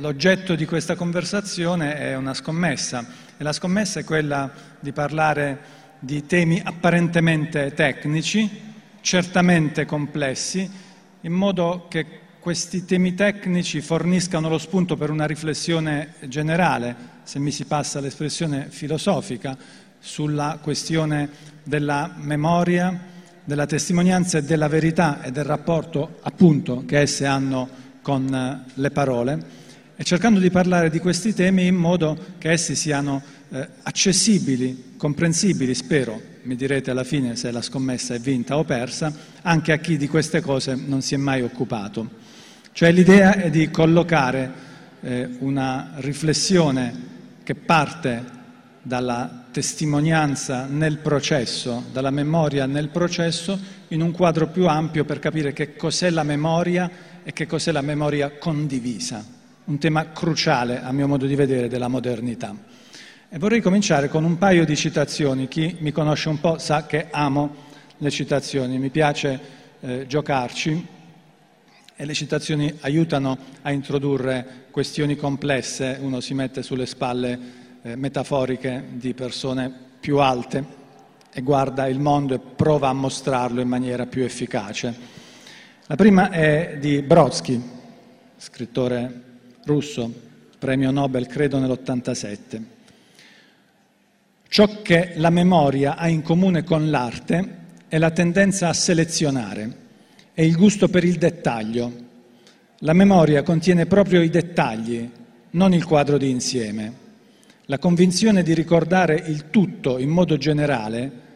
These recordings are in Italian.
l'oggetto di questa conversazione è una scommessa. E la scommessa è quella di parlare di temi apparentemente tecnici, certamente complessi, in modo che questi temi tecnici forniscano lo spunto per una riflessione generale, se mi si passa l'espressione filosofica, sulla questione della memoria, della testimonianza e della verità e del rapporto appunto che esse hanno con eh, le parole e cercando di parlare di questi temi in modo che essi siano eh, accessibili, comprensibili, spero, mi direte alla fine se la scommessa è vinta o persa, anche a chi di queste cose non si è mai occupato. Cioè l'idea è di collocare eh, una riflessione che parte dalla testimonianza nel processo, dalla memoria nel processo, in un quadro più ampio per capire che cos'è la memoria e che cos'è la memoria condivisa un tema cruciale, a mio modo di vedere, della modernità. E vorrei cominciare con un paio di citazioni. Chi mi conosce un po' sa che amo le citazioni, mi piace eh, giocarci e le citazioni aiutano a introdurre questioni complesse, uno si mette sulle spalle eh, metaforiche di persone più alte e guarda il mondo e prova a mostrarlo in maniera più efficace. La prima è di Brodsky, scrittore russo, premio Nobel credo nell'87. Ciò che la memoria ha in comune con l'arte è la tendenza a selezionare e il gusto per il dettaglio. La memoria contiene proprio i dettagli, non il quadro di insieme. La convinzione di ricordare il tutto in modo generale,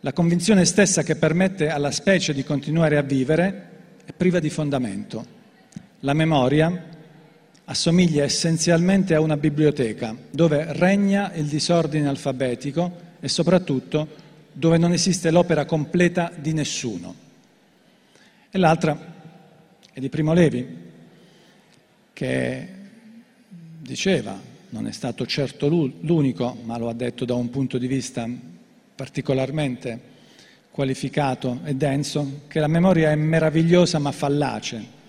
la convinzione stessa che permette alla specie di continuare a vivere, è priva di fondamento. La memoria assomiglia essenzialmente a una biblioteca dove regna il disordine alfabetico e soprattutto dove non esiste l'opera completa di nessuno. E l'altra è di Primo Levi, che diceva, non è stato certo l'unico, ma lo ha detto da un punto di vista particolarmente qualificato e denso, che la memoria è meravigliosa ma fallace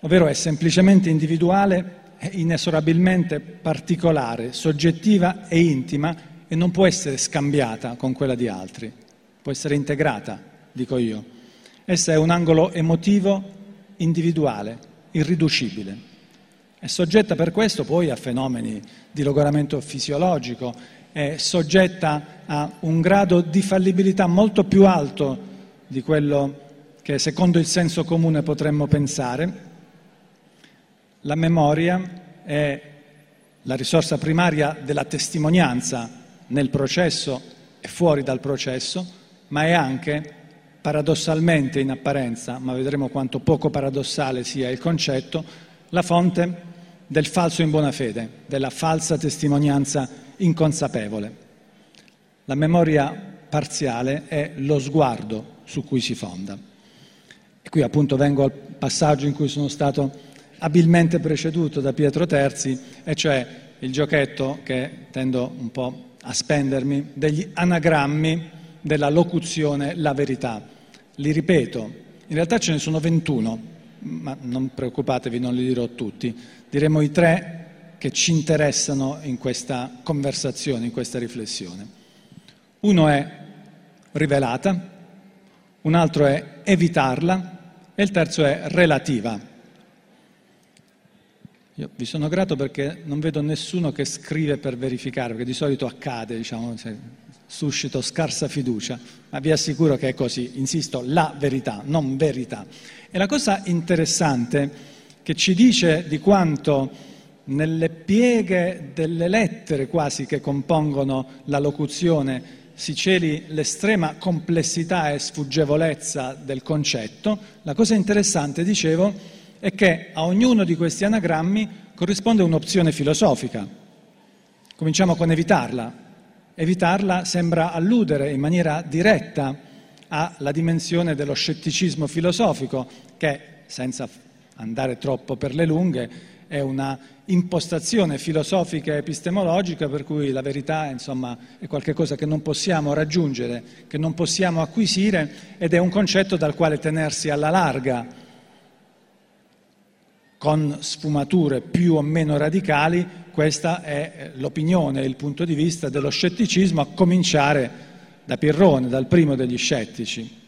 ovvero è semplicemente individuale, è inesorabilmente particolare, soggettiva e intima e non può essere scambiata con quella di altri, può essere integrata, dico io. Essa è un angolo emotivo individuale, irriducibile. È soggetta per questo poi a fenomeni di logoramento fisiologico, è soggetta a un grado di fallibilità molto più alto di quello che secondo il senso comune potremmo pensare la memoria è la risorsa primaria della testimonianza nel processo e fuori dal processo, ma è anche, paradossalmente in apparenza, ma vedremo quanto poco paradossale sia il concetto, la fonte del falso in buona fede, della falsa testimonianza inconsapevole. La memoria parziale è lo sguardo su cui si fonda. E qui appunto vengo al passaggio in cui sono stato abilmente preceduto da Pietro Terzi, e cioè il giochetto che tendo un po' a spendermi degli anagrammi della locuzione la verità. Li ripeto, in realtà ce ne sono 21, ma non preoccupatevi, non li dirò tutti, diremo i tre che ci interessano in questa conversazione, in questa riflessione. Uno è rivelata, un altro è evitarla e il terzo è relativa. Io vi sono grato perché non vedo nessuno che scrive per verificare, perché di solito accade, diciamo, suscito scarsa fiducia, ma vi assicuro che è così, insisto, la verità, non verità. E la cosa interessante che ci dice di quanto nelle pieghe delle lettere quasi che compongono la locuzione si celi l'estrema complessità e sfuggevolezza del concetto, la cosa interessante, dicevo, è che a ognuno di questi anagrammi corrisponde un'opzione filosofica. Cominciamo con evitarla. Evitarla sembra alludere in maniera diretta alla dimensione dello scetticismo filosofico, che, senza andare troppo per le lunghe, è una impostazione filosofica e epistemologica per cui la verità insomma, è qualcosa che non possiamo raggiungere, che non possiamo acquisire ed è un concetto dal quale tenersi alla larga con sfumature più o meno radicali, questa è l'opinione, il punto di vista dello scetticismo, a cominciare da Pirrone, dal primo degli scettici.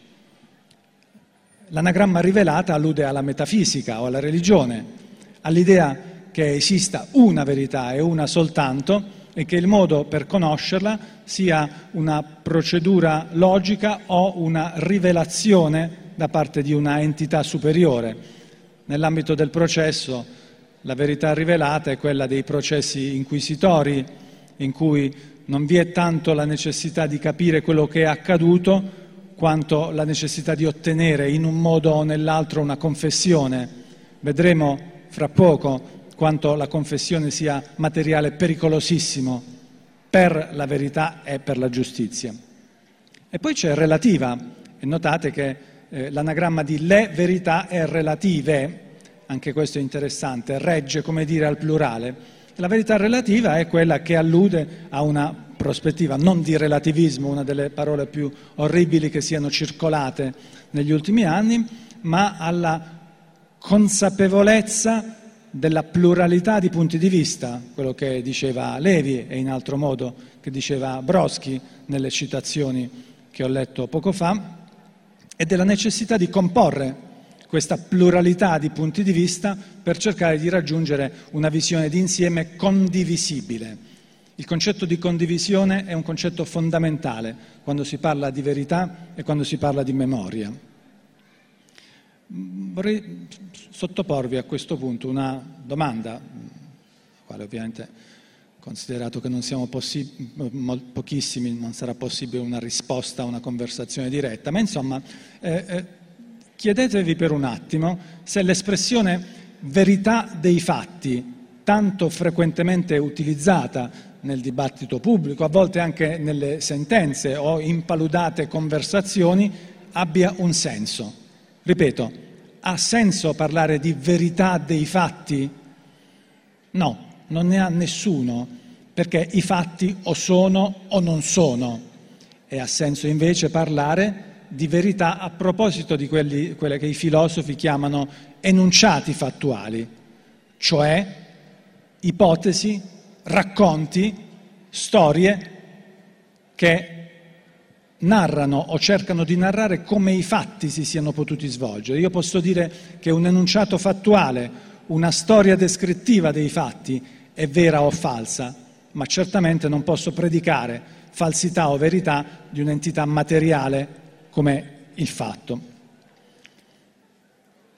L'anagramma rivelata allude alla metafisica o alla religione, all'idea che esista una verità e una soltanto e che il modo per conoscerla sia una procedura logica o una rivelazione da parte di una entità superiore. Nell'ambito del processo la verità rivelata è quella dei processi inquisitori, in cui non vi è tanto la necessità di capire quello che è accaduto, quanto la necessità di ottenere in un modo o nell'altro una confessione. Vedremo fra poco quanto la confessione sia materiale pericolosissimo per la verità e per la giustizia. E poi c'è relativa, e notate che eh, l'anagramma di le verità è relative, anche questo è interessante, regge come dire al plurale. La verità relativa è quella che allude a una prospettiva non di relativismo, una delle parole più orribili che siano circolate negli ultimi anni, ma alla consapevolezza della pluralità di punti di vista, quello che diceva Levi e in altro modo che diceva Brodsky nelle citazioni che ho letto poco fa, e della necessità di comporre questa pluralità di punti di vista per cercare di raggiungere una visione d'insieme condivisibile. Il concetto di condivisione è un concetto fondamentale quando si parla di verità e quando si parla di memoria. Vorrei sottoporvi a questo punto una domanda, quale ovviamente, considerato che non siamo pochissimi, non sarà possibile una risposta a una conversazione diretta, ma insomma eh, eh, chiedetevi per un attimo se l'espressione verità dei fatti, tanto frequentemente utilizzata nel dibattito pubblico, a volte anche nelle sentenze o impaludate conversazioni, abbia un senso. Ripeto, ha senso parlare di verità dei fatti? No, non ne ha nessuno, perché i fatti o sono o non sono. E ha senso invece parlare di verità a proposito di quelli, quelle che i filosofi chiamano enunciati fattuali, cioè ipotesi racconti, storie che narrano o cercano di narrare come i fatti si siano potuti svolgere. Io posso dire che un enunciato fattuale, una storia descrittiva dei fatti è vera o falsa, ma certamente non posso predicare falsità o verità di un'entità materiale come il fatto.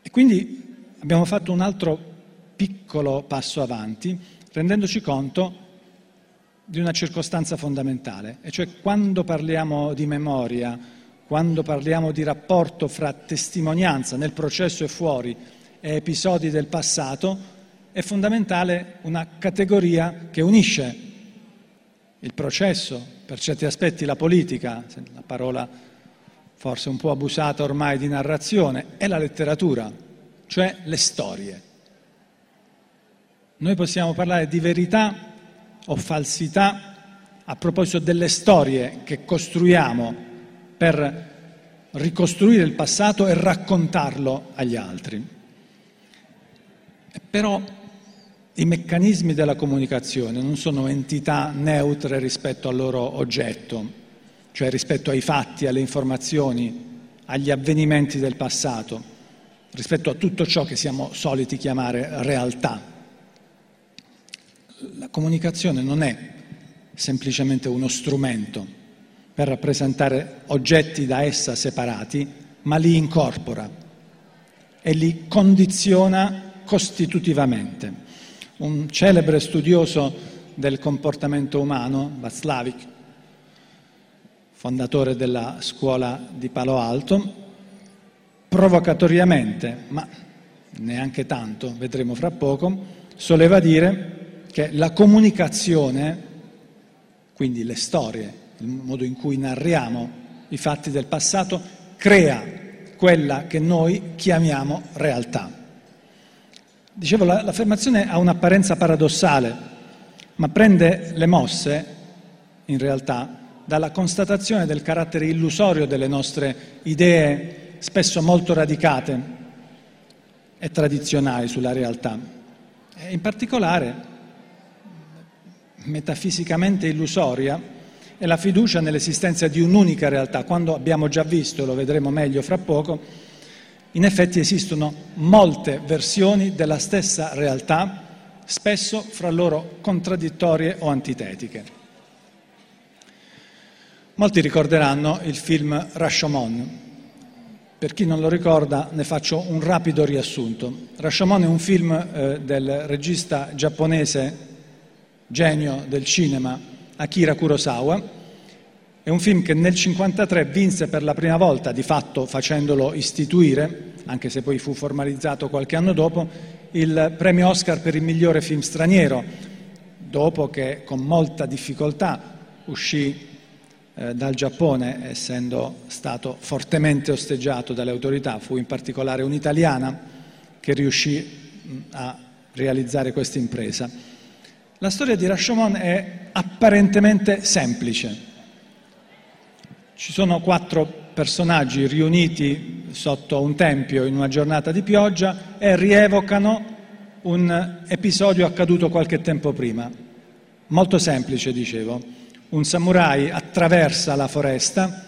E quindi abbiamo fatto un altro piccolo passo avanti rendendoci conto di una circostanza fondamentale, e cioè quando parliamo di memoria, quando parliamo di rapporto fra testimonianza nel processo e fuori e episodi del passato, è fondamentale una categoria che unisce il processo, per certi aspetti la politica, la parola forse un po' abusata ormai di narrazione, e la letteratura, cioè le storie. Noi possiamo parlare di verità o falsità a proposito delle storie che costruiamo per ricostruire il passato e raccontarlo agli altri. Però i meccanismi della comunicazione non sono entità neutre rispetto al loro oggetto, cioè rispetto ai fatti, alle informazioni, agli avvenimenti del passato, rispetto a tutto ciò che siamo soliti chiamare realtà. La comunicazione non è semplicemente uno strumento per rappresentare oggetti da essa separati, ma li incorpora e li condiziona costitutivamente. Un celebre studioso del comportamento umano, Václavic, fondatore della scuola di Palo Alto, provocatoriamente, ma neanche tanto, vedremo fra poco, soleva dire che la comunicazione, quindi le storie, il modo in cui narriamo i fatti del passato, crea quella che noi chiamiamo realtà. Dicevo, l'affermazione ha un'apparenza paradossale, ma prende le mosse, in realtà, dalla constatazione del carattere illusorio delle nostre idee, spesso molto radicate, e tradizionali sulla realtà. E in particolare, metafisicamente illusoria, è la fiducia nell'esistenza di un'unica realtà. Quando abbiamo già visto, lo vedremo meglio fra poco, in effetti esistono molte versioni della stessa realtà, spesso fra loro contraddittorie o antitetiche. Molti ricorderanno il film Rashomon. Per chi non lo ricorda ne faccio un rapido riassunto. Rashomon è un film eh, del regista giapponese genio del cinema Akira Kurosawa. È un film che nel 1953 vinse per la prima volta, di fatto facendolo istituire, anche se poi fu formalizzato qualche anno dopo, il premio Oscar per il migliore film straniero, dopo che con molta difficoltà uscì eh, dal Giappone, essendo stato fortemente osteggiato dalle autorità, fu in particolare un'italiana che riuscì mh, a realizzare questa impresa. La storia di Rashomon è apparentemente semplice. Ci sono quattro personaggi riuniti sotto un tempio in una giornata di pioggia e rievocano un episodio accaduto qualche tempo prima. Molto semplice, dicevo un samurai attraversa la foresta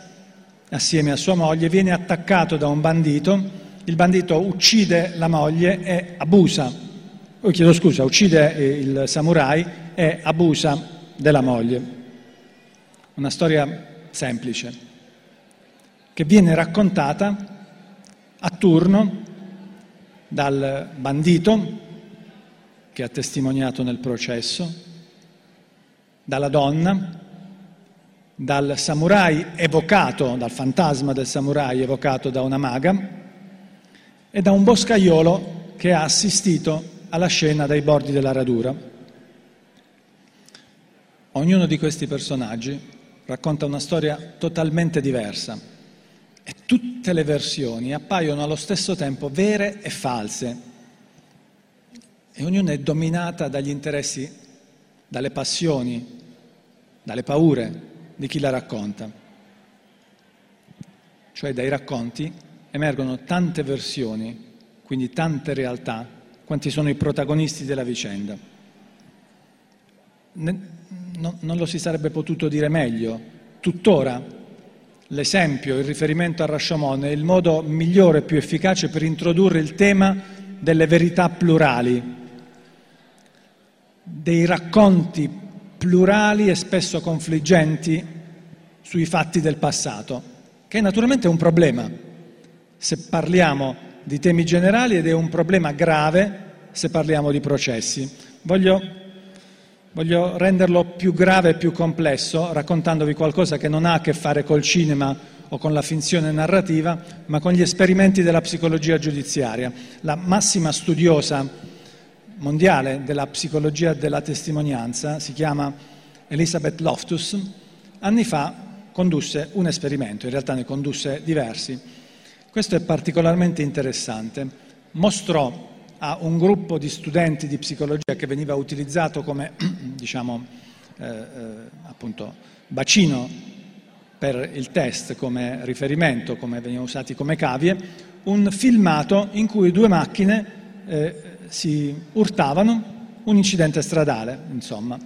assieme a sua moglie, viene attaccato da un bandito, il bandito uccide la moglie e abusa, oh, chiedo scusa, uccide il samurai e abusa della moglie. Una storia semplice che viene raccontata a turno dal bandito che ha testimoniato nel processo, dalla donna dal samurai evocato, dal fantasma del samurai evocato da una maga e da un boscaiolo che ha assistito alla scena dai bordi della radura. Ognuno di questi personaggi racconta una storia totalmente diversa e tutte le versioni appaiono allo stesso tempo vere e false e ognuna è dominata dagli interessi, dalle passioni, dalle paure, di chi la racconta. Cioè dai racconti emergono tante versioni, quindi tante realtà, quanti sono i protagonisti della vicenda. No, non lo si sarebbe potuto dire meglio. Tuttora l'esempio, il riferimento a Rashomon è il modo migliore e più efficace per introdurre il tema delle verità plurali, dei racconti plurali e spesso confliggenti sui fatti del passato, che naturalmente è un problema se parliamo di temi generali ed è un problema grave se parliamo di processi. Voglio, voglio renderlo più grave e più complesso raccontandovi qualcosa che non ha a che fare col cinema o con la finzione narrativa, ma con gli esperimenti della psicologia giudiziaria. La massima studiosa mondiale della psicologia della testimonianza, si chiama Elizabeth Loftus, anni fa condusse un esperimento, in realtà ne condusse diversi. Questo è particolarmente interessante. Mostrò a un gruppo di studenti di psicologia che veniva utilizzato come diciamo, eh, eh, appunto, bacino per il test, come riferimento, come venivano usati come cavie, un filmato in cui due macchine eh, si urtavano, un incidente stradale, insomma.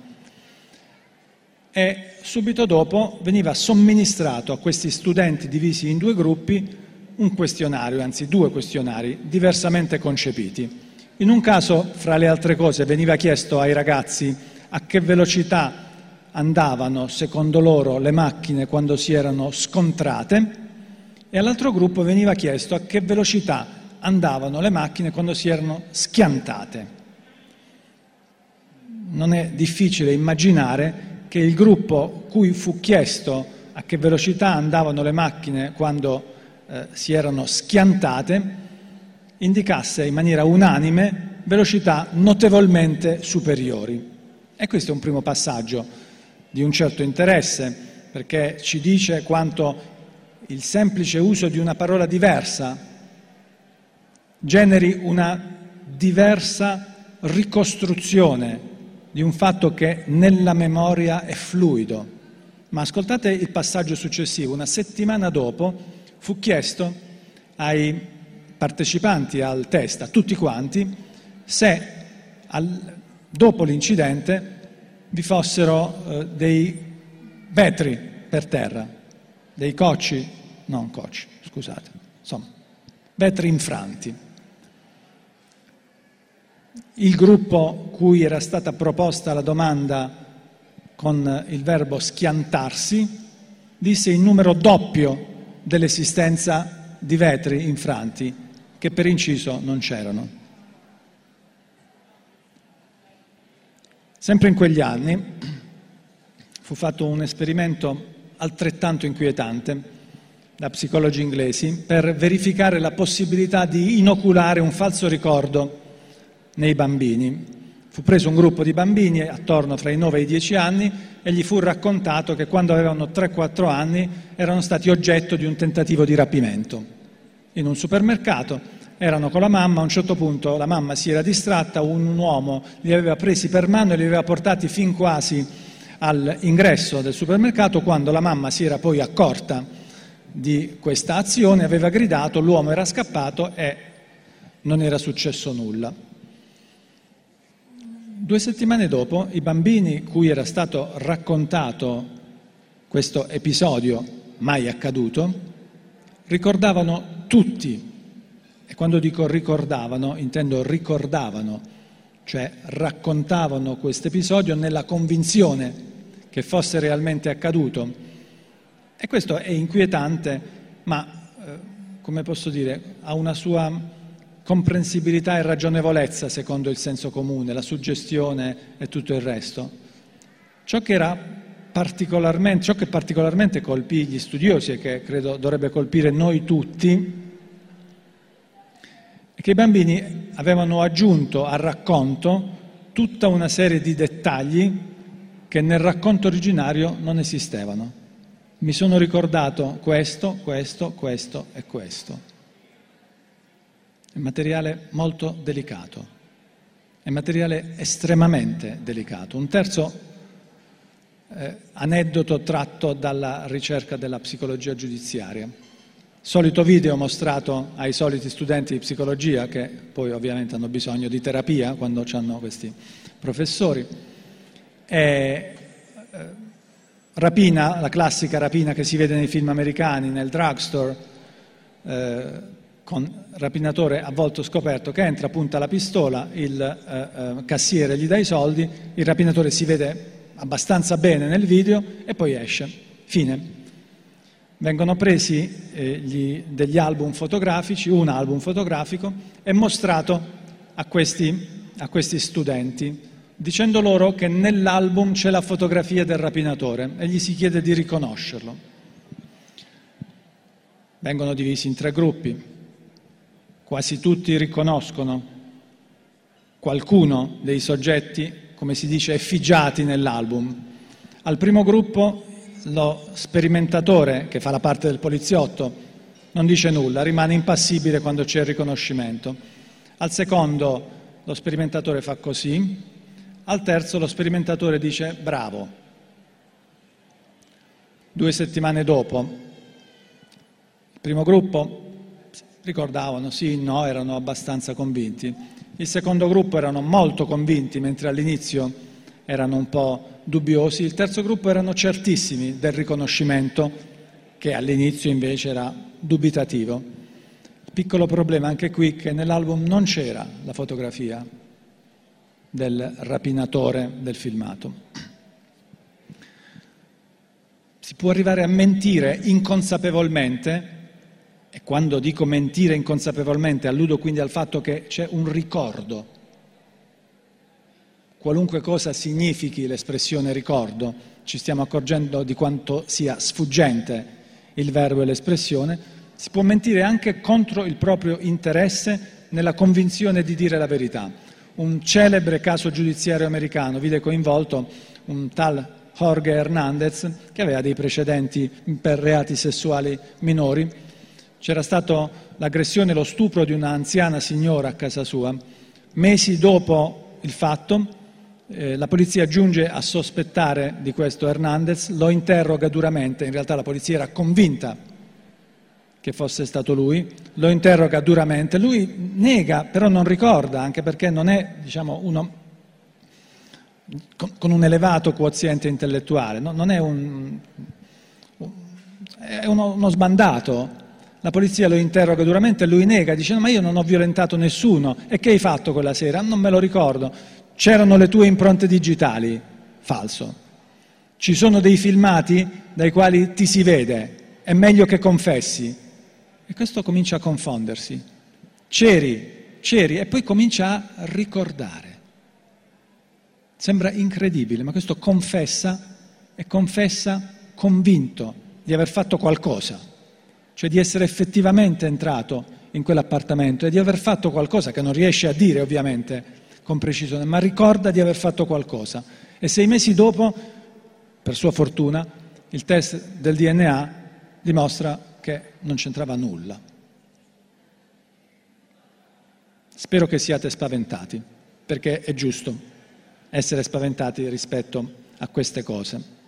E subito dopo veniva somministrato a questi studenti divisi in due gruppi un questionario, anzi due questionari, diversamente concepiti. In un caso, fra le altre cose, veniva chiesto ai ragazzi a che velocità andavano, secondo loro, le macchine quando si erano scontrate e all'altro gruppo veniva chiesto a che velocità andavano le macchine quando si erano schiantate. Non è difficile immaginare che il gruppo cui fu chiesto a che velocità andavano le macchine quando eh, si erano schiantate indicasse in maniera unanime velocità notevolmente superiori. E questo è un primo passaggio di un certo interesse perché ci dice quanto il semplice uso di una parola diversa generi una diversa ricostruzione di un fatto che nella memoria è fluido. Ma ascoltate il passaggio successivo. Una settimana dopo fu chiesto ai partecipanti al test, a tutti quanti, se al, dopo l'incidente vi fossero eh, dei vetri per terra, dei cocci, non cocci, scusate, insomma, vetri infranti. Il gruppo cui era stata proposta la domanda con il verbo schiantarsi disse il numero doppio dell'esistenza di vetri infranti che per inciso non c'erano. Sempre in quegli anni fu fatto un esperimento altrettanto inquietante da psicologi inglesi per verificare la possibilità di inoculare un falso ricordo nei bambini. Fu preso un gruppo di bambini attorno tra i 9 e i 10 anni e gli fu raccontato che quando avevano 3-4 anni erano stati oggetto di un tentativo di rapimento. In un supermercato erano con la mamma, a un certo punto la mamma si era distratta, un uomo li aveva presi per mano e li aveva portati fin quasi all'ingresso del supermercato quando la mamma si era poi accorta di questa azione, aveva gridato, l'uomo era scappato e non era successo nulla. Due settimane dopo i bambini cui era stato raccontato questo episodio mai accaduto ricordavano tutti, e quando dico ricordavano intendo ricordavano, cioè raccontavano questo episodio nella convinzione che fosse realmente accaduto. E questo è inquietante, ma eh, come posso dire, ha una sua comprensibilità e ragionevolezza secondo il senso comune, la suggestione e tutto il resto. Ciò che, particolarmente, ciò che particolarmente colpì gli studiosi e che credo dovrebbe colpire noi tutti è che i bambini avevano aggiunto al racconto tutta una serie di dettagli che nel racconto originario non esistevano. Mi sono ricordato questo, questo, questo e questo. È materiale molto delicato, è materiale estremamente delicato. Un terzo eh, aneddoto tratto dalla ricerca della psicologia giudiziaria. Solito video mostrato ai soliti studenti di psicologia che poi ovviamente hanno bisogno di terapia quando hanno questi professori. E, eh, rapina, la classica rapina che si vede nei film americani, nel drugstore, eh, con rapinatore a volto scoperto che entra, punta la pistola, il eh, eh, cassiere gli dà i soldi, il rapinatore si vede abbastanza bene nel video e poi esce. Fine. Vengono presi eh, gli, degli album fotografici, un album fotografico, e mostrato a questi, a questi studenti, dicendo loro che nell'album c'è la fotografia del rapinatore e gli si chiede di riconoscerlo. Vengono divisi in tre gruppi quasi tutti riconoscono qualcuno dei soggetti, come si dice, effigiati nell'album. Al primo gruppo lo sperimentatore, che fa la parte del poliziotto, non dice nulla, rimane impassibile quando c'è il riconoscimento. Al secondo lo sperimentatore fa così, al terzo lo sperimentatore dice bravo. Due settimane dopo, il primo gruppo ricordavano sì, no, erano abbastanza convinti. Il secondo gruppo erano molto convinti, mentre all'inizio erano un po' dubbiosi. Il terzo gruppo erano certissimi del riconoscimento, che all'inizio invece era dubitativo. Piccolo problema anche qui che nell'album non c'era la fotografia del rapinatore del filmato. Si può arrivare a mentire inconsapevolmente e quando dico mentire inconsapevolmente alludo quindi al fatto che c'è un ricordo. Qualunque cosa significhi l'espressione ricordo, ci stiamo accorgendo di quanto sia sfuggente il verbo e l'espressione, si può mentire anche contro il proprio interesse nella convinzione di dire la verità. Un celebre caso giudiziario americano vide coinvolto un tal Jorge Hernandez che aveva dei precedenti per reati sessuali minori c'era stata l'aggressione e lo stupro di un'anziana signora a casa sua. Mesi dopo il fatto, eh, la polizia giunge a sospettare di questo Hernandez, lo interroga duramente, in realtà la polizia era convinta che fosse stato lui, lo interroga duramente, lui nega, però non ricorda, anche perché non è diciamo, uno con un elevato quoziente intellettuale, no? non è un, è uno, uno, sbandato. La polizia lo interroga duramente e lui nega, dicendo ma io non ho violentato nessuno. E che hai fatto quella sera? Non me lo ricordo. C'erano le tue impronte digitali? Falso. Ci sono dei filmati dai quali ti si vede, è meglio che confessi. E questo comincia a confondersi. C'eri, c'eri e poi comincia a ricordare. Sembra incredibile, ma questo confessa e confessa convinto di aver fatto qualcosa, cioè di essere effettivamente entrato in quell'appartamento e di aver fatto qualcosa che non riesce a dire ovviamente con precisione, ma ricorda di aver fatto qualcosa. E sei mesi dopo, per sua fortuna, il test del DNA dimostra che non c'entrava nulla. Spero che siate spaventati, perché è giusto essere spaventati rispetto a queste cose.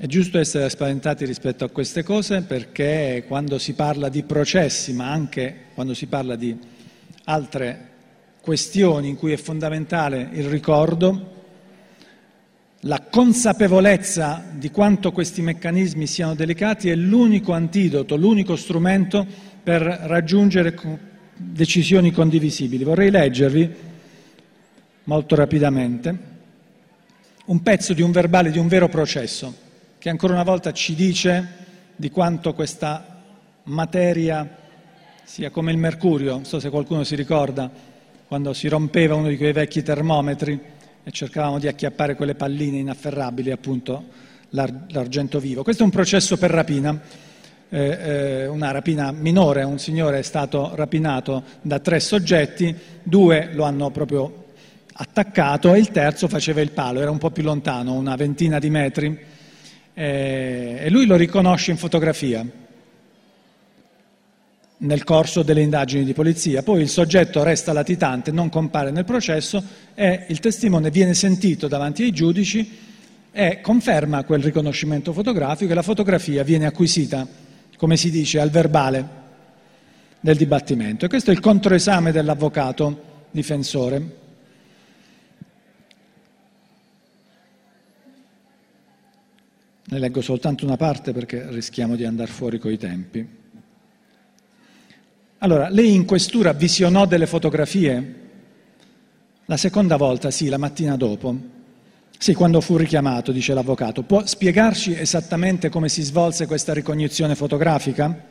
È giusto essere spaventati rispetto a queste cose perché quando si parla di processi, ma anche quando si parla di altre questioni in cui è fondamentale il ricordo, la consapevolezza di quanto questi meccanismi siano delicati è l'unico antidoto, l'unico strumento per raggiungere decisioni condivisibili. Vorrei leggervi molto rapidamente, un pezzo di un verbale di un vero processo, che ancora una volta ci dice di quanto questa materia sia come il mercurio, non so se qualcuno si ricorda, quando si rompeva uno di quei vecchi termometri e cercavamo di acchiappare quelle palline inafferrabili, appunto l'ar- l'argento vivo. Questo è un processo per rapina, eh, eh, una rapina minore, un signore è stato rapinato da tre soggetti, due lo hanno proprio attaccato e il terzo faceva il palo, era un po' più lontano, una ventina di metri, eh, e lui lo riconosce in fotografia nel corso delle indagini di polizia. Poi il soggetto resta latitante, non compare nel processo e il testimone viene sentito davanti ai giudici e conferma quel riconoscimento fotografico e la fotografia viene acquisita, come si dice, al verbale del dibattimento. E questo è il controesame dell'avvocato difensore. Ne leggo soltanto una parte perché rischiamo di andare fuori coi tempi. Allora, lei in questura visionò delle fotografie? La seconda volta, sì, la mattina dopo. Sì, quando fu richiamato, dice l'avvocato. Può spiegarci esattamente come si svolse questa ricognizione fotografica?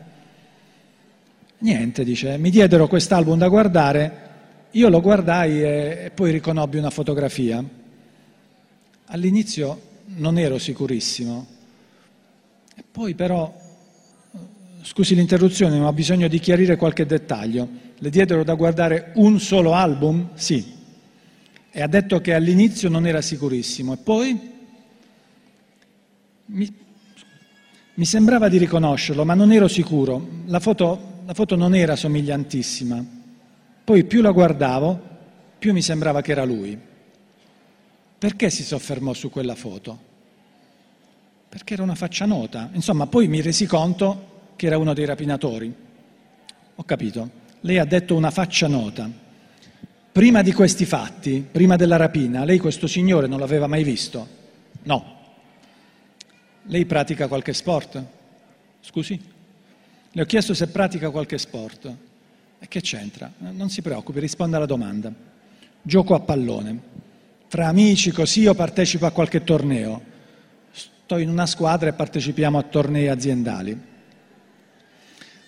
Niente, dice. Mi diedero quest'album da guardare, io lo guardai e poi riconobbi una fotografia. All'inizio non ero sicurissimo. E poi però, scusi l'interruzione, ma ho bisogno di chiarire qualche dettaglio. Le diedero da guardare un solo album? Sì. E ha detto che all'inizio non era sicurissimo. E poi mi, mi sembrava di riconoscerlo, ma non ero sicuro. La foto, la foto non era somigliantissima. Poi più la guardavo, più mi sembrava che era lui. Perché si soffermò su quella foto? Perché era una faccia nota. Insomma, poi mi resi conto che era uno dei rapinatori. Ho capito. Lei ha detto una faccia nota. Prima di questi fatti, prima della rapina, lei questo signore non l'aveva mai visto? No. Lei pratica qualche sport? Scusi? Le ho chiesto se pratica qualche sport. E che c'entra? Non si preoccupi, risponda alla domanda. Gioco a pallone fra amici così o partecipo a qualche torneo. Sto in una squadra e partecipiamo a tornei aziendali.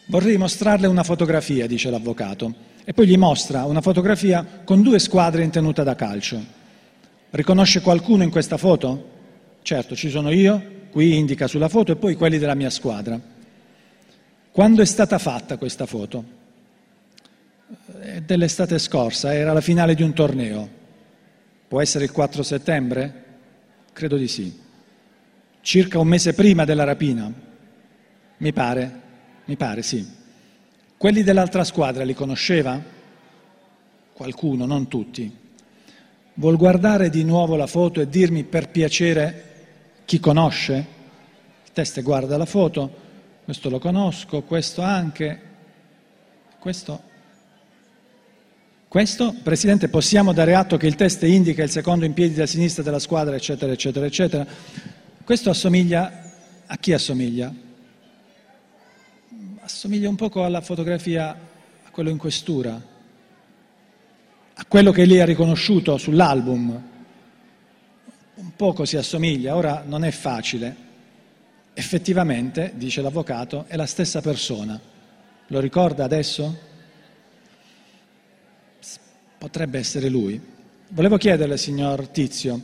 Vorrei mostrarle una fotografia, dice l'avvocato, e poi gli mostra una fotografia con due squadre in tenuta da calcio. Riconosce qualcuno in questa foto? Certo, ci sono io, qui indica sulla foto, e poi quelli della mia squadra. Quando è stata fatta questa foto? È dell'estate scorsa, era la finale di un torneo. Può essere il 4 settembre? Credo di sì. Circa un mese prima della rapina? Mi pare, mi pare, sì. Quelli dell'altra squadra li conosceva? Qualcuno, non tutti. Vuol guardare di nuovo la foto e dirmi per piacere chi conosce? Il teste guarda la foto, questo lo conosco, questo anche, questo... Questo, Presidente, possiamo dare atto che il test indica il secondo in piedi da sinistra della squadra, eccetera, eccetera, eccetera. Questo assomiglia a chi assomiglia? Assomiglia un poco alla fotografia, a quello in questura, a quello che lei ha riconosciuto sull'album. Un poco si assomiglia, ora non è facile. Effettivamente, dice l'avvocato, è la stessa persona. Lo ricorda adesso? Potrebbe essere lui. Volevo chiederle, signor Tizio,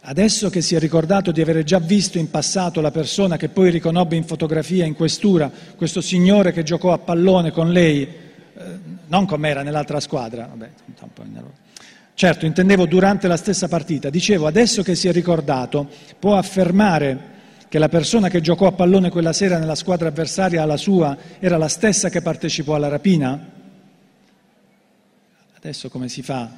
adesso che si è ricordato di avere già visto in passato la persona che poi riconobbe in fotografia, in questura, questo signore che giocò a pallone con lei, eh, non com'era nell'altra squadra, vabbè, un po' certo, intendevo durante la stessa partita, dicevo, adesso che si è ricordato, può affermare che la persona che giocò a pallone quella sera nella squadra avversaria alla sua era la stessa che partecipò alla rapina? Adesso come si fa?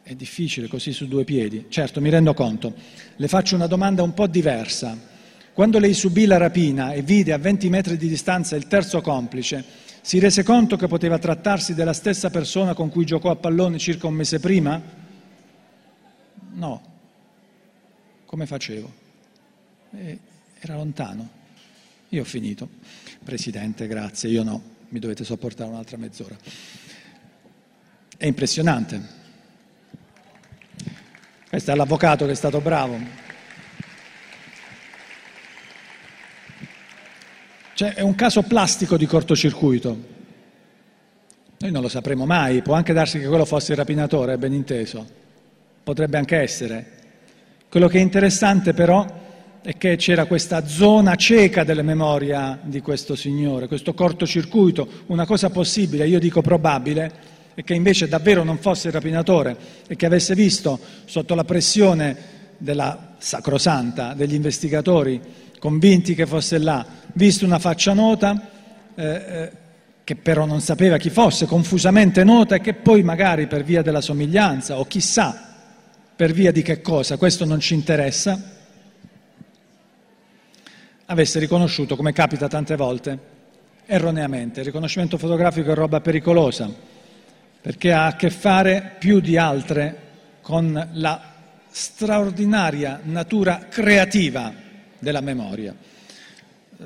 È difficile così su due piedi. Certo, mi rendo conto. Le faccio una domanda un po' diversa. Quando lei subì la rapina e vide a 20 metri di distanza il terzo complice, si rese conto che poteva trattarsi della stessa persona con cui giocò a pallone circa un mese prima? No. Come facevo? E era lontano. Io ho finito. Presidente, grazie, io no, mi dovete sopportare un'altra mezz'ora. È impressionante. Questo è l'avvocato che è stato bravo. Cioè, è un caso plastico di cortocircuito. Noi non lo sapremo mai, può anche darsi che quello fosse il rapinatore, ben inteso. Potrebbe anche essere. Quello che è interessante però è che c'era questa zona cieca della memoria di questo signore, questo cortocircuito, una cosa possibile, io dico probabile, e che invece davvero non fosse il rapinatore e che avesse visto sotto la pressione della sacrosanta degli investigatori convinti che fosse là, visto una faccia nota eh, eh, che però non sapeva chi fosse, confusamente nota e che poi magari per via della somiglianza o chissà per via di che cosa, questo non ci interessa, avesse riconosciuto, come capita tante volte, erroneamente. Il riconoscimento fotografico è roba pericolosa, perché ha a che fare più di altre con la straordinaria natura creativa della memoria. Eh,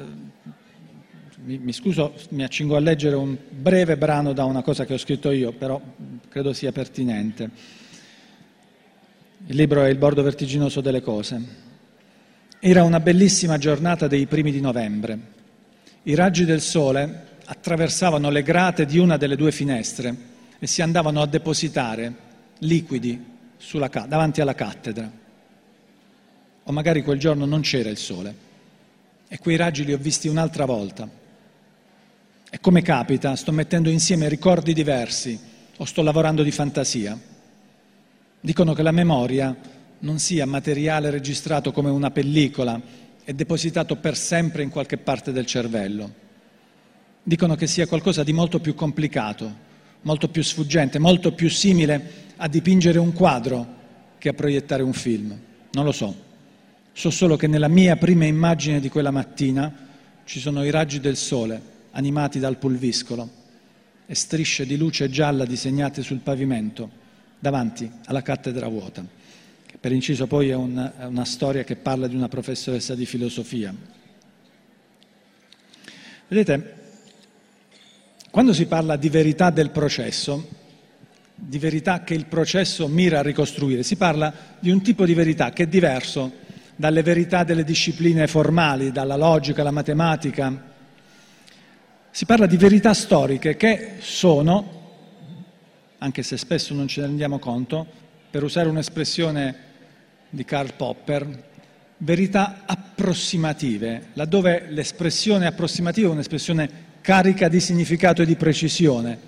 mi, mi, scuso, mi accingo a leggere un breve brano da una cosa che ho scritto io, però credo sia pertinente. Il libro è Il bordo vertiginoso delle cose. Era una bellissima giornata dei primi di novembre. I raggi del sole attraversavano le grate di una delle due finestre e si andavano a depositare liquidi sulla, davanti alla cattedra. O magari quel giorno non c'era il sole e quei raggi li ho visti un'altra volta. E come capita, sto mettendo insieme ricordi diversi o sto lavorando di fantasia. Dicono che la memoria non sia materiale registrato come una pellicola e depositato per sempre in qualche parte del cervello. Dicono che sia qualcosa di molto più complicato, molto più sfuggente, molto più simile a dipingere un quadro che a proiettare un film. Non lo so. So solo che nella mia prima immagine di quella mattina ci sono i raggi del sole animati dal pulviscolo e strisce di luce gialla disegnate sul pavimento davanti alla cattedra vuota per inciso poi è, un, è una storia che parla di una professoressa di filosofia. Vedete, quando si parla di verità del processo, di verità che il processo mira a ricostruire, si parla di un tipo di verità che è diverso dalle verità delle discipline formali, dalla logica, alla matematica. Si parla di verità storiche che sono, anche se spesso non ce ne rendiamo conto, per usare un'espressione di Karl Popper, verità approssimative, laddove l'espressione approssimativa è un'espressione carica di significato e di precisione,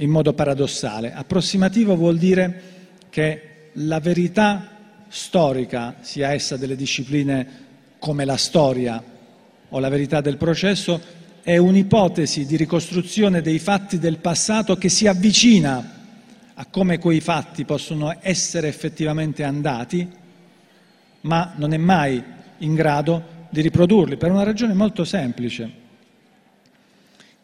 in modo paradossale. Approssimativo vuol dire che la verità storica, sia essa delle discipline come la storia o la verità del processo, è un'ipotesi di ricostruzione dei fatti del passato che si avvicina a come quei fatti possono essere effettivamente andati, ma non è mai in grado di riprodurli per una ragione molto semplice.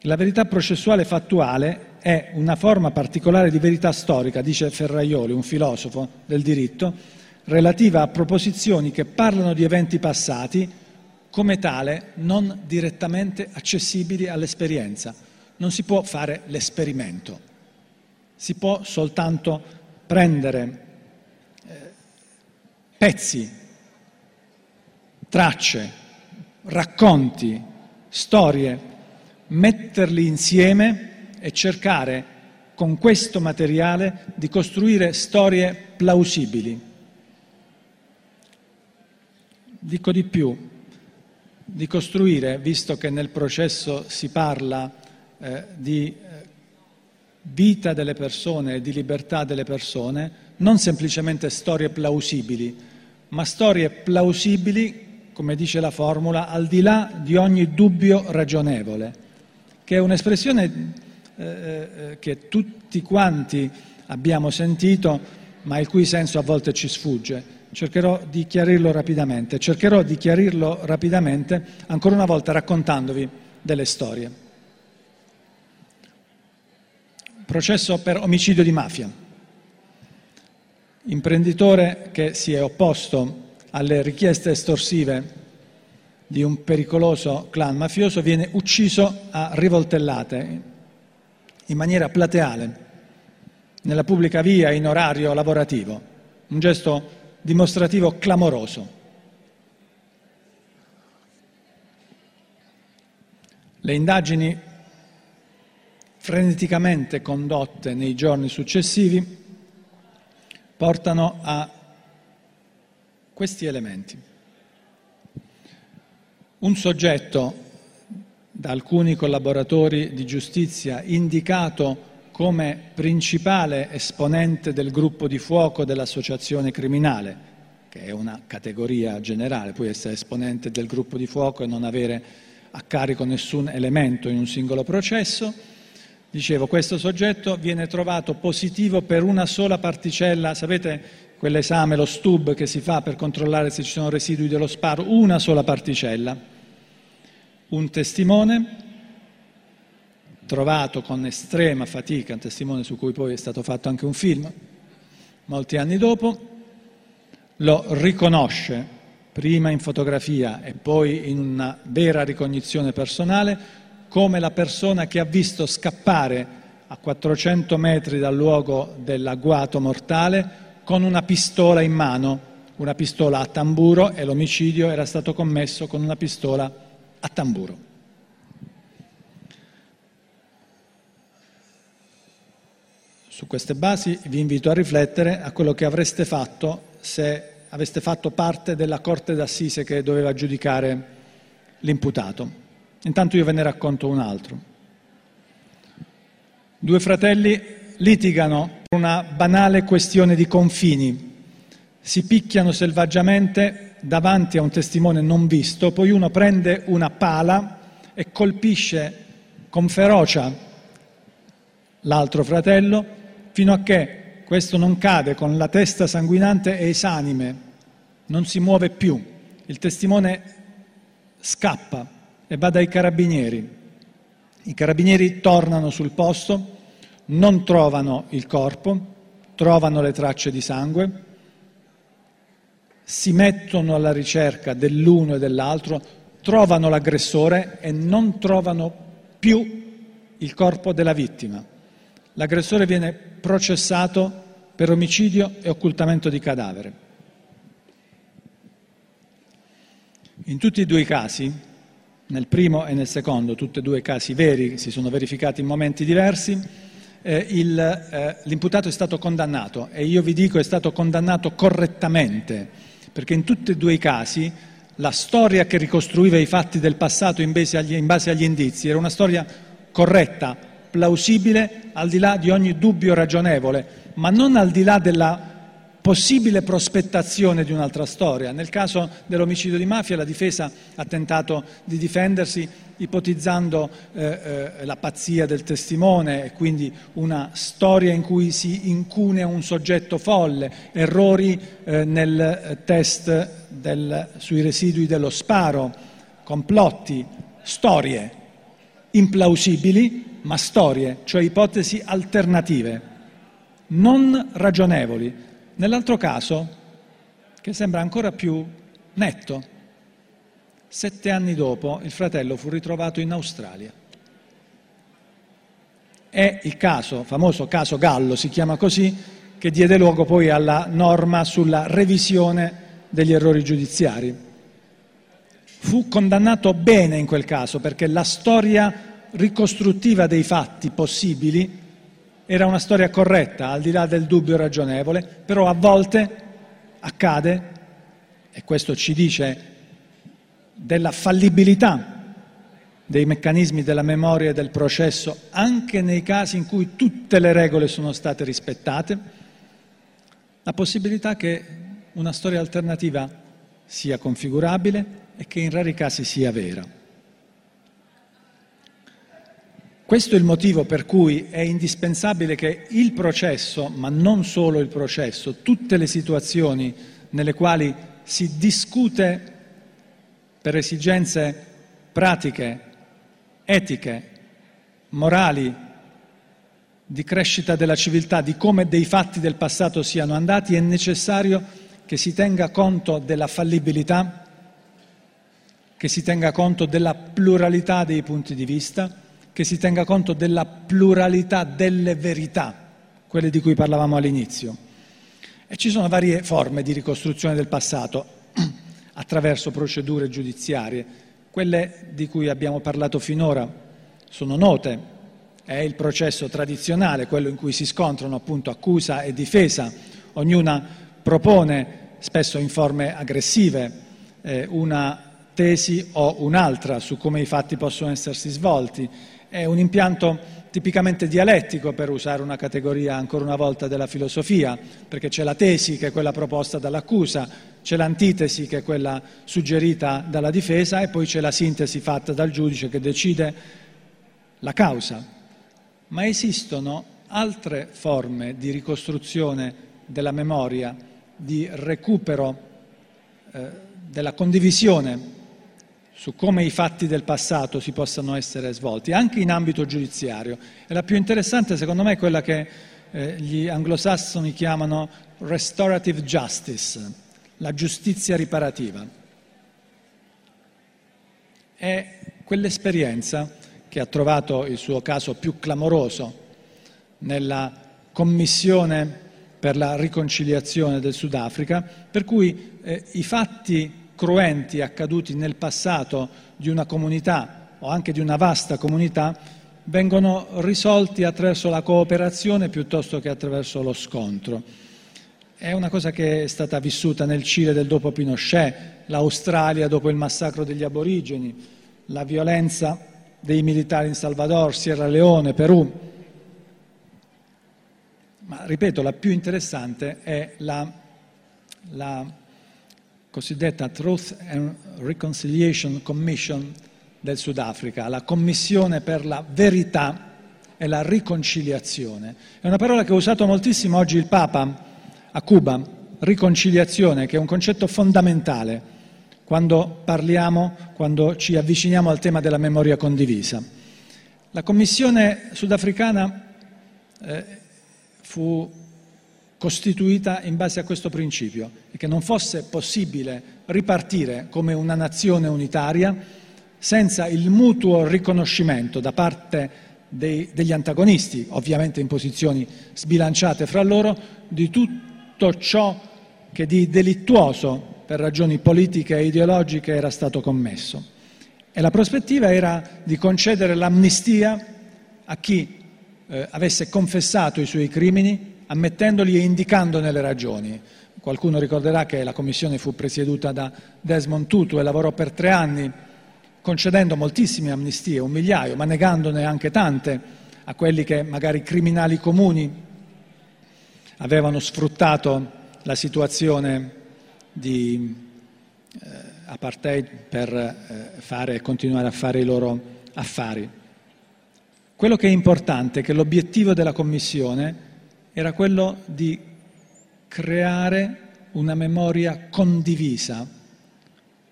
La verità processuale fattuale è una forma particolare di verità storica, dice Ferraioli, un filosofo del diritto, relativa a proposizioni che parlano di eventi passati, come tale non direttamente accessibili all'esperienza. Non si può fare l'esperimento, si può soltanto prendere eh, pezzi, tracce, racconti, storie, metterli insieme e cercare con questo materiale di costruire storie plausibili. Dico di più, di costruire, visto che nel processo si parla eh, di eh, vita delle persone e di libertà delle persone, non semplicemente storie plausibili, ma storie plausibili, come dice la formula, al di là di ogni dubbio ragionevole che è un'espressione eh, eh, che tutti quanti abbiamo sentito, ma il cui senso a volte ci sfugge. Cercherò di chiarirlo rapidamente. Cercherò di chiarirlo rapidamente, ancora una volta raccontandovi delle storie. Processo per omicidio di mafia. Imprenditore che si è opposto alle richieste estorsive di un pericoloso clan mafioso viene ucciso a rivoltellate in maniera plateale nella pubblica via in orario lavorativo, un gesto dimostrativo clamoroso. Le indagini freneticamente condotte nei giorni successivi portano a questi elementi un soggetto da alcuni collaboratori di giustizia indicato come principale esponente del gruppo di fuoco dell'associazione criminale, che è una categoria generale, puoi essere esponente del gruppo di fuoco e non avere a carico nessun elemento in un singolo processo. Dicevo, questo soggetto viene trovato positivo per una sola particella, sapete quell'esame, lo stub che si fa per controllare se ci sono residui dello sparo, una sola particella. Un testimone trovato con estrema fatica, un testimone su cui poi è stato fatto anche un film, molti anni dopo, lo riconosce prima in fotografia e poi in una vera ricognizione personale come la persona che ha visto scappare a 400 metri dal luogo dell'agguato mortale con una pistola in mano, una pistola a tamburo e l'omicidio era stato commesso con una pistola a tamburo. Su queste basi vi invito a riflettere a quello che avreste fatto se aveste fatto parte della corte d'assise che doveva giudicare l'imputato. Intanto io ve ne racconto un altro. Due fratelli litigano una banale questione di confini, si picchiano selvaggiamente davanti a un testimone non visto, poi uno prende una pala e colpisce con ferocia l'altro fratello fino a che questo non cade con la testa sanguinante e esanime, non si muove più. Il testimone scappa e va dai carabinieri. I carabinieri tornano sul posto, non trovano il corpo, trovano le tracce di sangue, si mettono alla ricerca dell'uno e dell'altro, trovano l'aggressore e non trovano più il corpo della vittima. L'aggressore viene processato per omicidio e occultamento di cadavere. In tutti e due i casi, nel primo e nel secondo, tutti e due casi veri, si sono verificati in momenti diversi, eh, il, eh, l'imputato è stato condannato e io vi dico è stato condannato correttamente, perché in tutti e due i casi la storia che ricostruiva i fatti del passato in base agli, in base agli indizi era una storia corretta, plausibile, al di là di ogni dubbio ragionevole, ma non al di là della possibile prospettazione di un'altra storia. Nel caso dell'omicidio di mafia la difesa ha tentato di difendersi ipotizzando eh, eh, la pazzia del testimone e quindi una storia in cui si incunea un soggetto folle, errori eh, nel test del, sui residui dello sparo, complotti, storie implausibili, ma storie, cioè ipotesi alternative, non ragionevoli. Nell'altro caso, che sembra ancora più netto, sette anni dopo il fratello fu ritrovato in Australia. È il caso, famoso caso Gallo, si chiama così, che diede luogo poi alla norma sulla revisione degli errori giudiziari. Fu condannato bene in quel caso perché la storia ricostruttiva dei fatti possibili era una storia corretta, al di là del dubbio ragionevole, però a volte accade, e questo ci dice della fallibilità dei meccanismi della memoria e del processo, anche nei casi in cui tutte le regole sono state rispettate, la possibilità che una storia alternativa sia configurabile e che in rari casi sia vera. Questo è il motivo per cui è indispensabile che il processo, ma non solo il processo, tutte le situazioni nelle quali si discute per esigenze pratiche, etiche, morali, di crescita della civiltà, di come dei fatti del passato siano andati, è necessario che si tenga conto della fallibilità, che si tenga conto della pluralità dei punti di vista che si tenga conto della pluralità delle verità, quelle di cui parlavamo all'inizio. E ci sono varie forme di ricostruzione del passato attraverso procedure giudiziarie. Quelle di cui abbiamo parlato finora sono note, è il processo tradizionale, quello in cui si scontrano appunto accusa e difesa, ognuna propone, spesso in forme aggressive, eh, una tesi o un'altra su come i fatti possono essersi svolti è un impianto tipicamente dialettico, per usare una categoria ancora una volta della filosofia, perché c'è la tesi che è quella proposta dall'accusa, c'è l'antitesi che è quella suggerita dalla difesa e poi c'è la sintesi fatta dal giudice che decide la causa. Ma esistono altre forme di ricostruzione della memoria, di recupero eh, della condivisione su come i fatti del passato si possano essere svolti, anche in ambito giudiziario. E la più interessante, secondo me, è quella che eh, gli anglosassoni chiamano restorative justice, la giustizia riparativa. È quell'esperienza che ha trovato il suo caso più clamoroso nella commissione per la riconciliazione del Sudafrica, per cui eh, i fatti cruenti accaduti nel passato di una comunità o anche di una vasta comunità vengono risolti attraverso la cooperazione piuttosto che attraverso lo scontro. È una cosa che è stata vissuta nel Cile del dopo Pinochet, l'Australia dopo il massacro degli aborigeni, la violenza dei militari in Salvador, Sierra Leone, Perù. Ma ripeto, la più interessante è la, la cosiddetta Truth and Reconciliation Commission del Sudafrica, la Commissione per la verità e la riconciliazione. È una parola che ha usato moltissimo oggi il Papa a Cuba, riconciliazione, che è un concetto fondamentale quando parliamo, quando ci avviciniamo al tema della memoria condivisa. La Commissione sudafricana eh, fu costituita in base a questo principio e che non fosse possibile ripartire come una nazione unitaria senza il mutuo riconoscimento da parte dei, degli antagonisti, ovviamente in posizioni sbilanciate fra loro, di tutto ciò che di delittuoso per ragioni politiche e ideologiche era stato commesso. E la prospettiva era di concedere l'amnistia a chi eh, avesse confessato i suoi crimini ammettendoli e indicandone le ragioni. Qualcuno ricorderà che la commissione fu presieduta da Desmond Tutu e lavorò per tre anni concedendo moltissime amnistie, un migliaio, ma negandone anche tante a quelli che magari criminali comuni avevano sfruttato la situazione di eh, apartheid per eh, fare e continuare a fare i loro affari. Quello che è importante è che l'obiettivo della Commissione era quello di creare una memoria condivisa,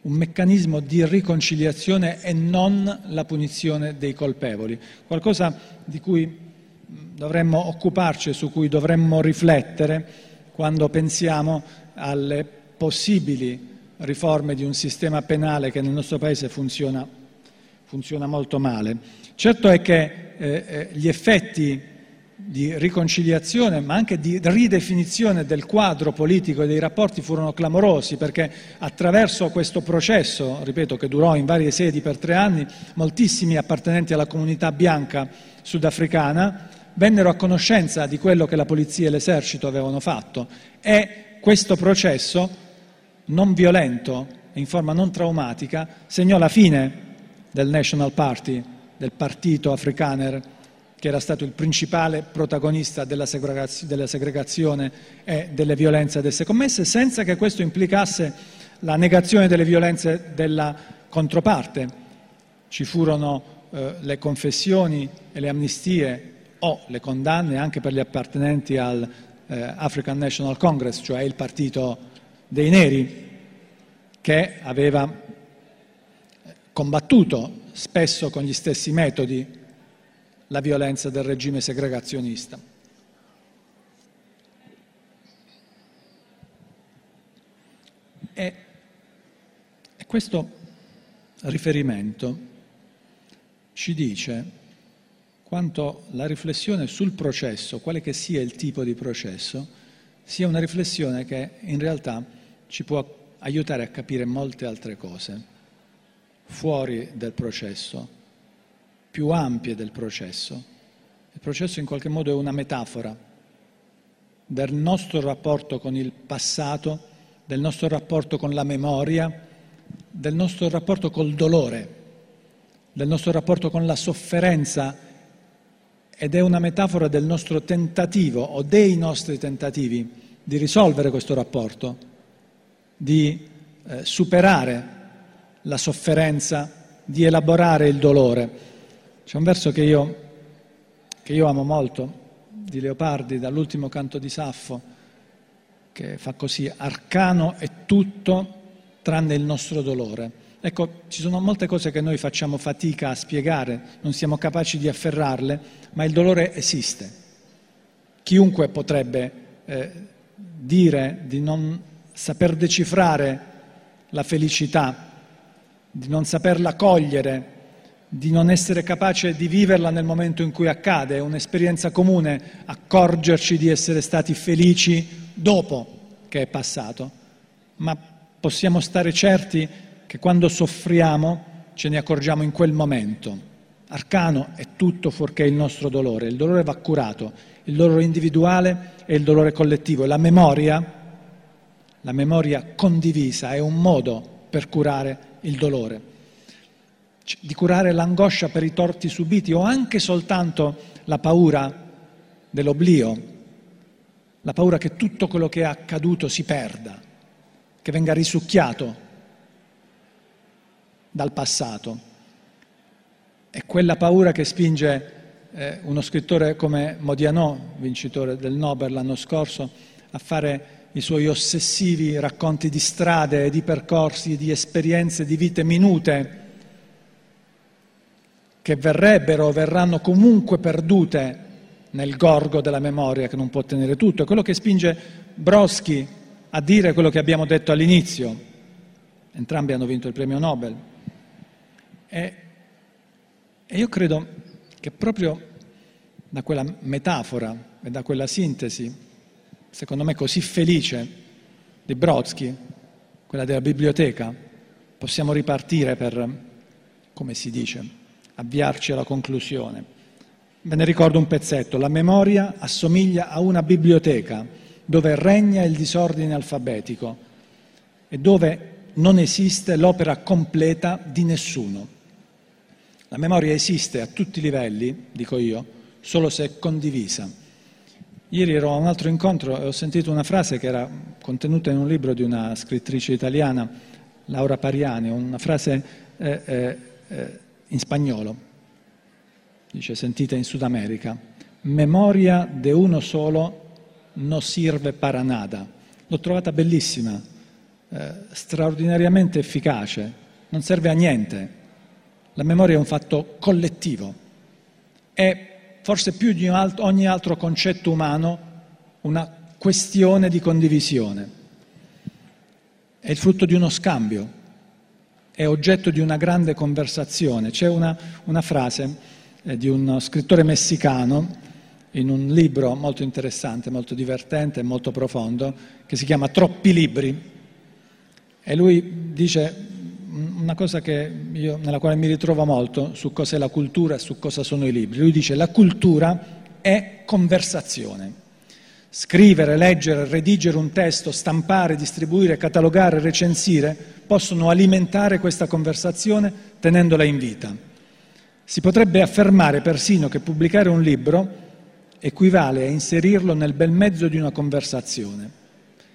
un meccanismo di riconciliazione e non la punizione dei colpevoli, qualcosa di cui dovremmo occuparci e su cui dovremmo riflettere quando pensiamo alle possibili riforme di un sistema penale che nel nostro Paese funziona, funziona molto male. Certo è che eh, eh gli effetti di riconciliazione, ma anche di ridefinizione del quadro politico e dei rapporti furono clamorosi, perché attraverso questo processo, ripeto, che durò in varie sedi per tre anni, moltissimi appartenenti alla comunità bianca sudafricana vennero a conoscenza di quello che la polizia e l'esercito avevano fatto. E questo processo non violento in forma non traumatica segnò la fine del National Party, del partito afrikaner che era stato il principale protagonista della, segregazione e delle violenze ad esse commesse, senza che questo implicasse la negazione delle violenze della controparte. Ci furono eh, le confessioni e le amnistie o le condanne anche per gli appartenenti al eh, African National Congress, cioè il partito dei neri, che aveva combattuto spesso con gli stessi metodi la violenza del regime segregazionista. E, questo riferimento ci dice quanto la riflessione sul processo, quale che sia il tipo di processo, sia una riflessione che in realtà ci può aiutare a capire molte altre cose fuori del processo, più ampie del processo. Il processo in qualche modo è una metafora del nostro rapporto con il passato, del nostro rapporto con la memoria, del nostro rapporto col dolore, del nostro rapporto con la sofferenza ed è una metafora del nostro tentativo o dei nostri tentativi di risolvere questo rapporto, di eh, superare la sofferenza, di elaborare il dolore. C'è un verso che io, che io amo molto, di Leopardi, dall'ultimo canto di Saffo, che fa così, arcano è tutto tranne il nostro dolore. Ecco, ci sono molte cose che noi facciamo fatica a spiegare, non siamo capaci di afferrarle, ma il dolore esiste. Chiunque potrebbe eh, dire di non saper decifrare la felicità, di non saperla cogliere, di non essere capace di viverla nel momento in cui accade, è un'esperienza comune accorgerci di essere stati felici dopo che è passato, ma possiamo stare certi che quando soffriamo ce ne accorgiamo in quel momento. Arcano è tutto fuorché il nostro dolore, il dolore va curato, il dolore individuale e il dolore collettivo. La memoria, la memoria condivisa è un modo per curare il dolore di curare l'angoscia per i torti subiti o anche soltanto la paura dell'oblio, la paura che tutto quello che è accaduto si perda, che venga risucchiato dal passato. È quella paura che spinge eh, uno scrittore come Modiano, vincitore del Nobel l'anno scorso, a fare i suoi ossessivi racconti di strade, di percorsi, di esperienze, di vite minute che verrebbero o verranno comunque perdute nel gorgo della memoria che non può tenere tutto. È quello che spinge Brodsky a dire quello che abbiamo detto all'inizio. Entrambi hanno vinto il premio Nobel. E, e io credo che proprio da quella metafora e da quella sintesi, secondo me così felice, di Brodsky, quella della biblioteca, possiamo ripartire per, come si dice, avviarci alla conclusione. Ve ne ricordo un pezzetto. La memoria assomiglia a una biblioteca dove regna il disordine alfabetico e dove non esiste l'opera completa di nessuno. La memoria esiste a tutti i livelli, dico io, solo se è condivisa. Ieri ero a un altro incontro e ho sentito una frase che era contenuta in un libro di una scrittrice italiana, Laura Pariani, una frase eh, eh, eh in spagnolo, dice sentita in Sud America, memoria de uno solo no sirve para nada. L'ho trovata bellissima, eh, straordinariamente efficace, non serve a niente. La memoria è un fatto collettivo, è forse più di ogni altro concetto umano una questione di condivisione. È il frutto di uno scambio, è oggetto di una grande conversazione. C'è una, una frase eh, di uno scrittore messicano in un libro molto interessante, molto divertente e molto profondo, che si chiama Troppi libri. E lui dice una cosa io, nella quale mi ritrovo molto su cos'è la cultura e su cosa sono i libri. Lui dice la cultura è conversazione. Scrivere, leggere, redigere un testo, stampare, distribuire, catalogare, recensire possono alimentare questa conversazione tenendola in vita. Si potrebbe affermare persino che pubblicare un libro equivale a inserirlo nel bel mezzo di una conversazione,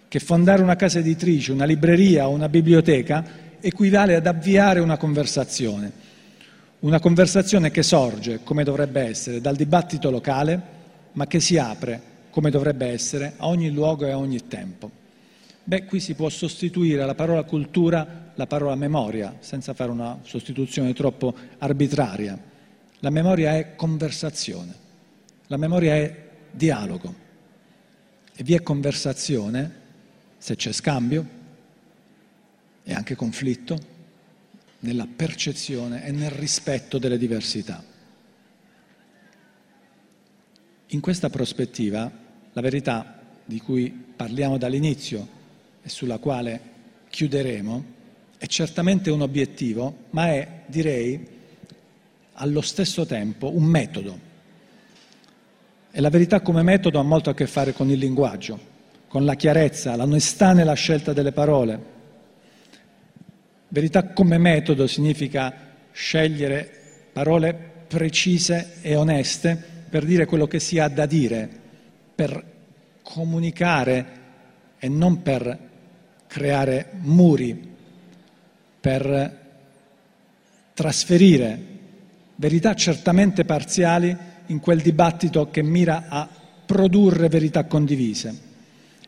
che fondare una casa editrice, una libreria o una biblioteca equivale ad avviare una conversazione, una conversazione che sorge, come dovrebbe essere, dal dibattito locale, ma che si apre, come dovrebbe essere, a ogni luogo e a ogni tempo. Beh, qui si può sostituire alla parola cultura la parola memoria, senza fare una sostituzione troppo arbitraria. La memoria è conversazione. La memoria è dialogo e vi è conversazione se c'è scambio e anche conflitto nella percezione e nel rispetto delle diversità. In questa prospettiva la verità di cui parliamo dall'inizio e sulla quale chiuderemo è certamente un obiettivo, ma è, direi, allo stesso tempo un metodo e la verità come metodo ha molto a che fare con il linguaggio, con la chiarezza, l'onestà nella scelta delle parole. Verità come metodo significa scegliere parole precise e oneste per dire quello che si ha da dire, per comunicare e non per creare muri, per trasferire verità certamente parziali in quel dibattito che mira a produrre verità condivise.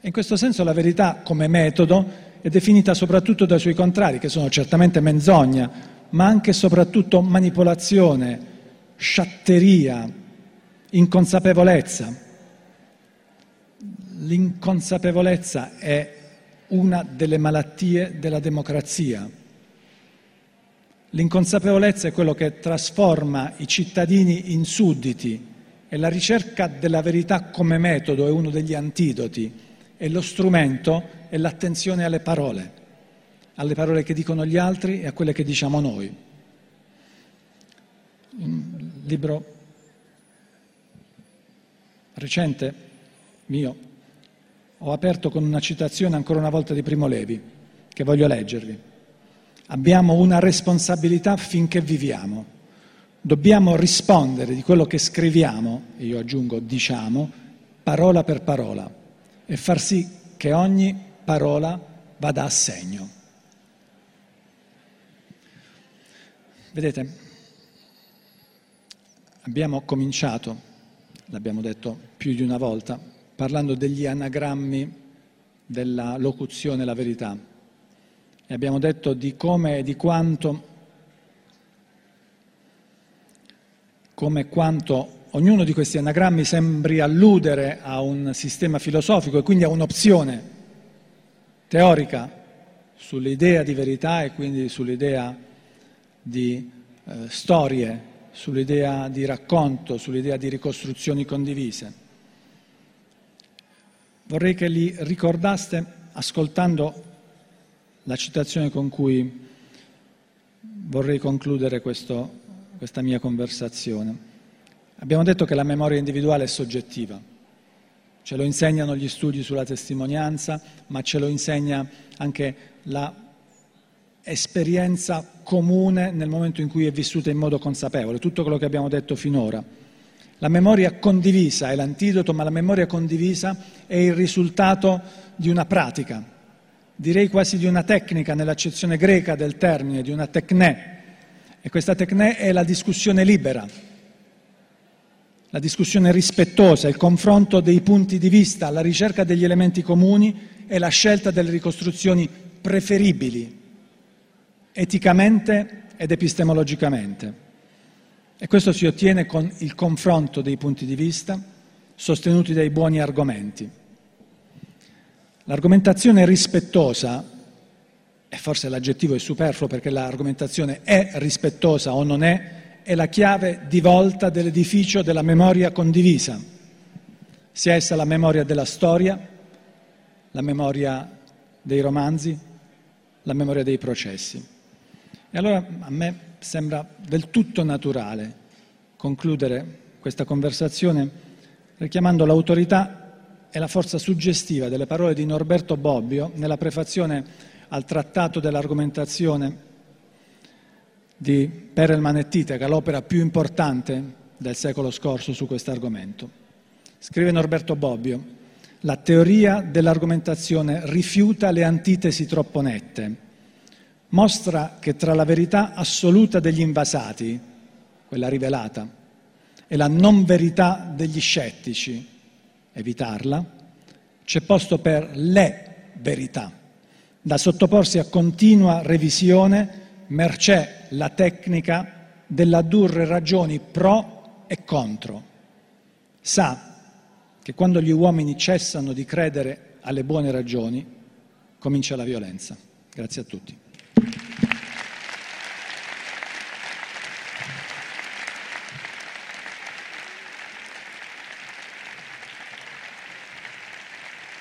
In questo senso la verità come metodo è definita soprattutto dai suoi contrari, che sono certamente menzogna, ma anche e soprattutto manipolazione, sciatteria, inconsapevolezza. L'inconsapevolezza è una delle malattie della democrazia L'inconsapevolezza è quello che trasforma i cittadini in sudditi e la ricerca della verità come metodo è uno degli antidoti e lo strumento è l'attenzione alle parole, alle parole che dicono gli altri e a quelle che diciamo noi. Un libro recente mio ho aperto con una citazione ancora una volta di Primo Levi che voglio leggervi. Abbiamo una responsabilità finché viviamo. Dobbiamo rispondere di quello che scriviamo, e io aggiungo diciamo, parola per parola, e far sì che ogni parola vada a segno. Vedete, abbiamo cominciato, l'abbiamo detto più di una volta, parlando degli anagrammi della locuzione la verità. E abbiamo detto di come e di quanto, come quanto ognuno di questi anagrammi sembri alludere a un sistema filosofico e quindi a un'opzione teorica sull'idea di verità e quindi sull'idea di eh, storie, sull'idea di racconto, sull'idea di ricostruzioni condivise. Vorrei che li ricordaste ascoltando la citazione con cui vorrei concludere questo, questa mia conversazione. Abbiamo detto che la memoria individuale è soggettiva, ce lo insegnano gli studi sulla testimonianza, ma ce lo insegna anche l'esperienza comune nel momento in cui è vissuta in modo consapevole, tutto quello che abbiamo detto finora. La memoria condivisa è l'antidoto, ma la memoria condivisa è il risultato di una pratica, direi quasi di una tecnica nell'accezione greca del termine, di una tecnè. E questa tecnè è la discussione libera, la discussione rispettosa, il confronto dei punti di vista, la ricerca degli elementi comuni e la scelta delle ricostruzioni preferibili, eticamente ed epistemologicamente. E questo si ottiene con il confronto dei punti di vista sostenuti dai buoni argomenti. L'argomentazione rispettosa, e forse l'aggettivo è superfluo perché l'argomentazione è rispettosa o non è, è la chiave di volta dell'edificio della memoria condivisa, sia essa la memoria della storia, la memoria dei romanzi, la memoria dei processi. E allora a me sembra del tutto naturale concludere questa conversazione richiamando l'autorità e la forza suggestiva delle parole di Norberto Bobbio nella prefazione al trattato dell'argomentazione di Perel Manettite, che è l'opera più importante del secolo scorso su questo argomento. Scrive Norberto Bobbio, la teoria dell'argomentazione rifiuta le antitesi troppo nette mostra che tra la verità assoluta degli invasati, quella rivelata, e la non verità degli scettici, evitarla, c'è posto per le verità, da sottoporsi a continua revisione, mercé la tecnica dell'addurre ragioni pro e contro. Sa che quando gli uomini cessano di credere alle buone ragioni, comincia la violenza. Grazie a tutti. Thank you.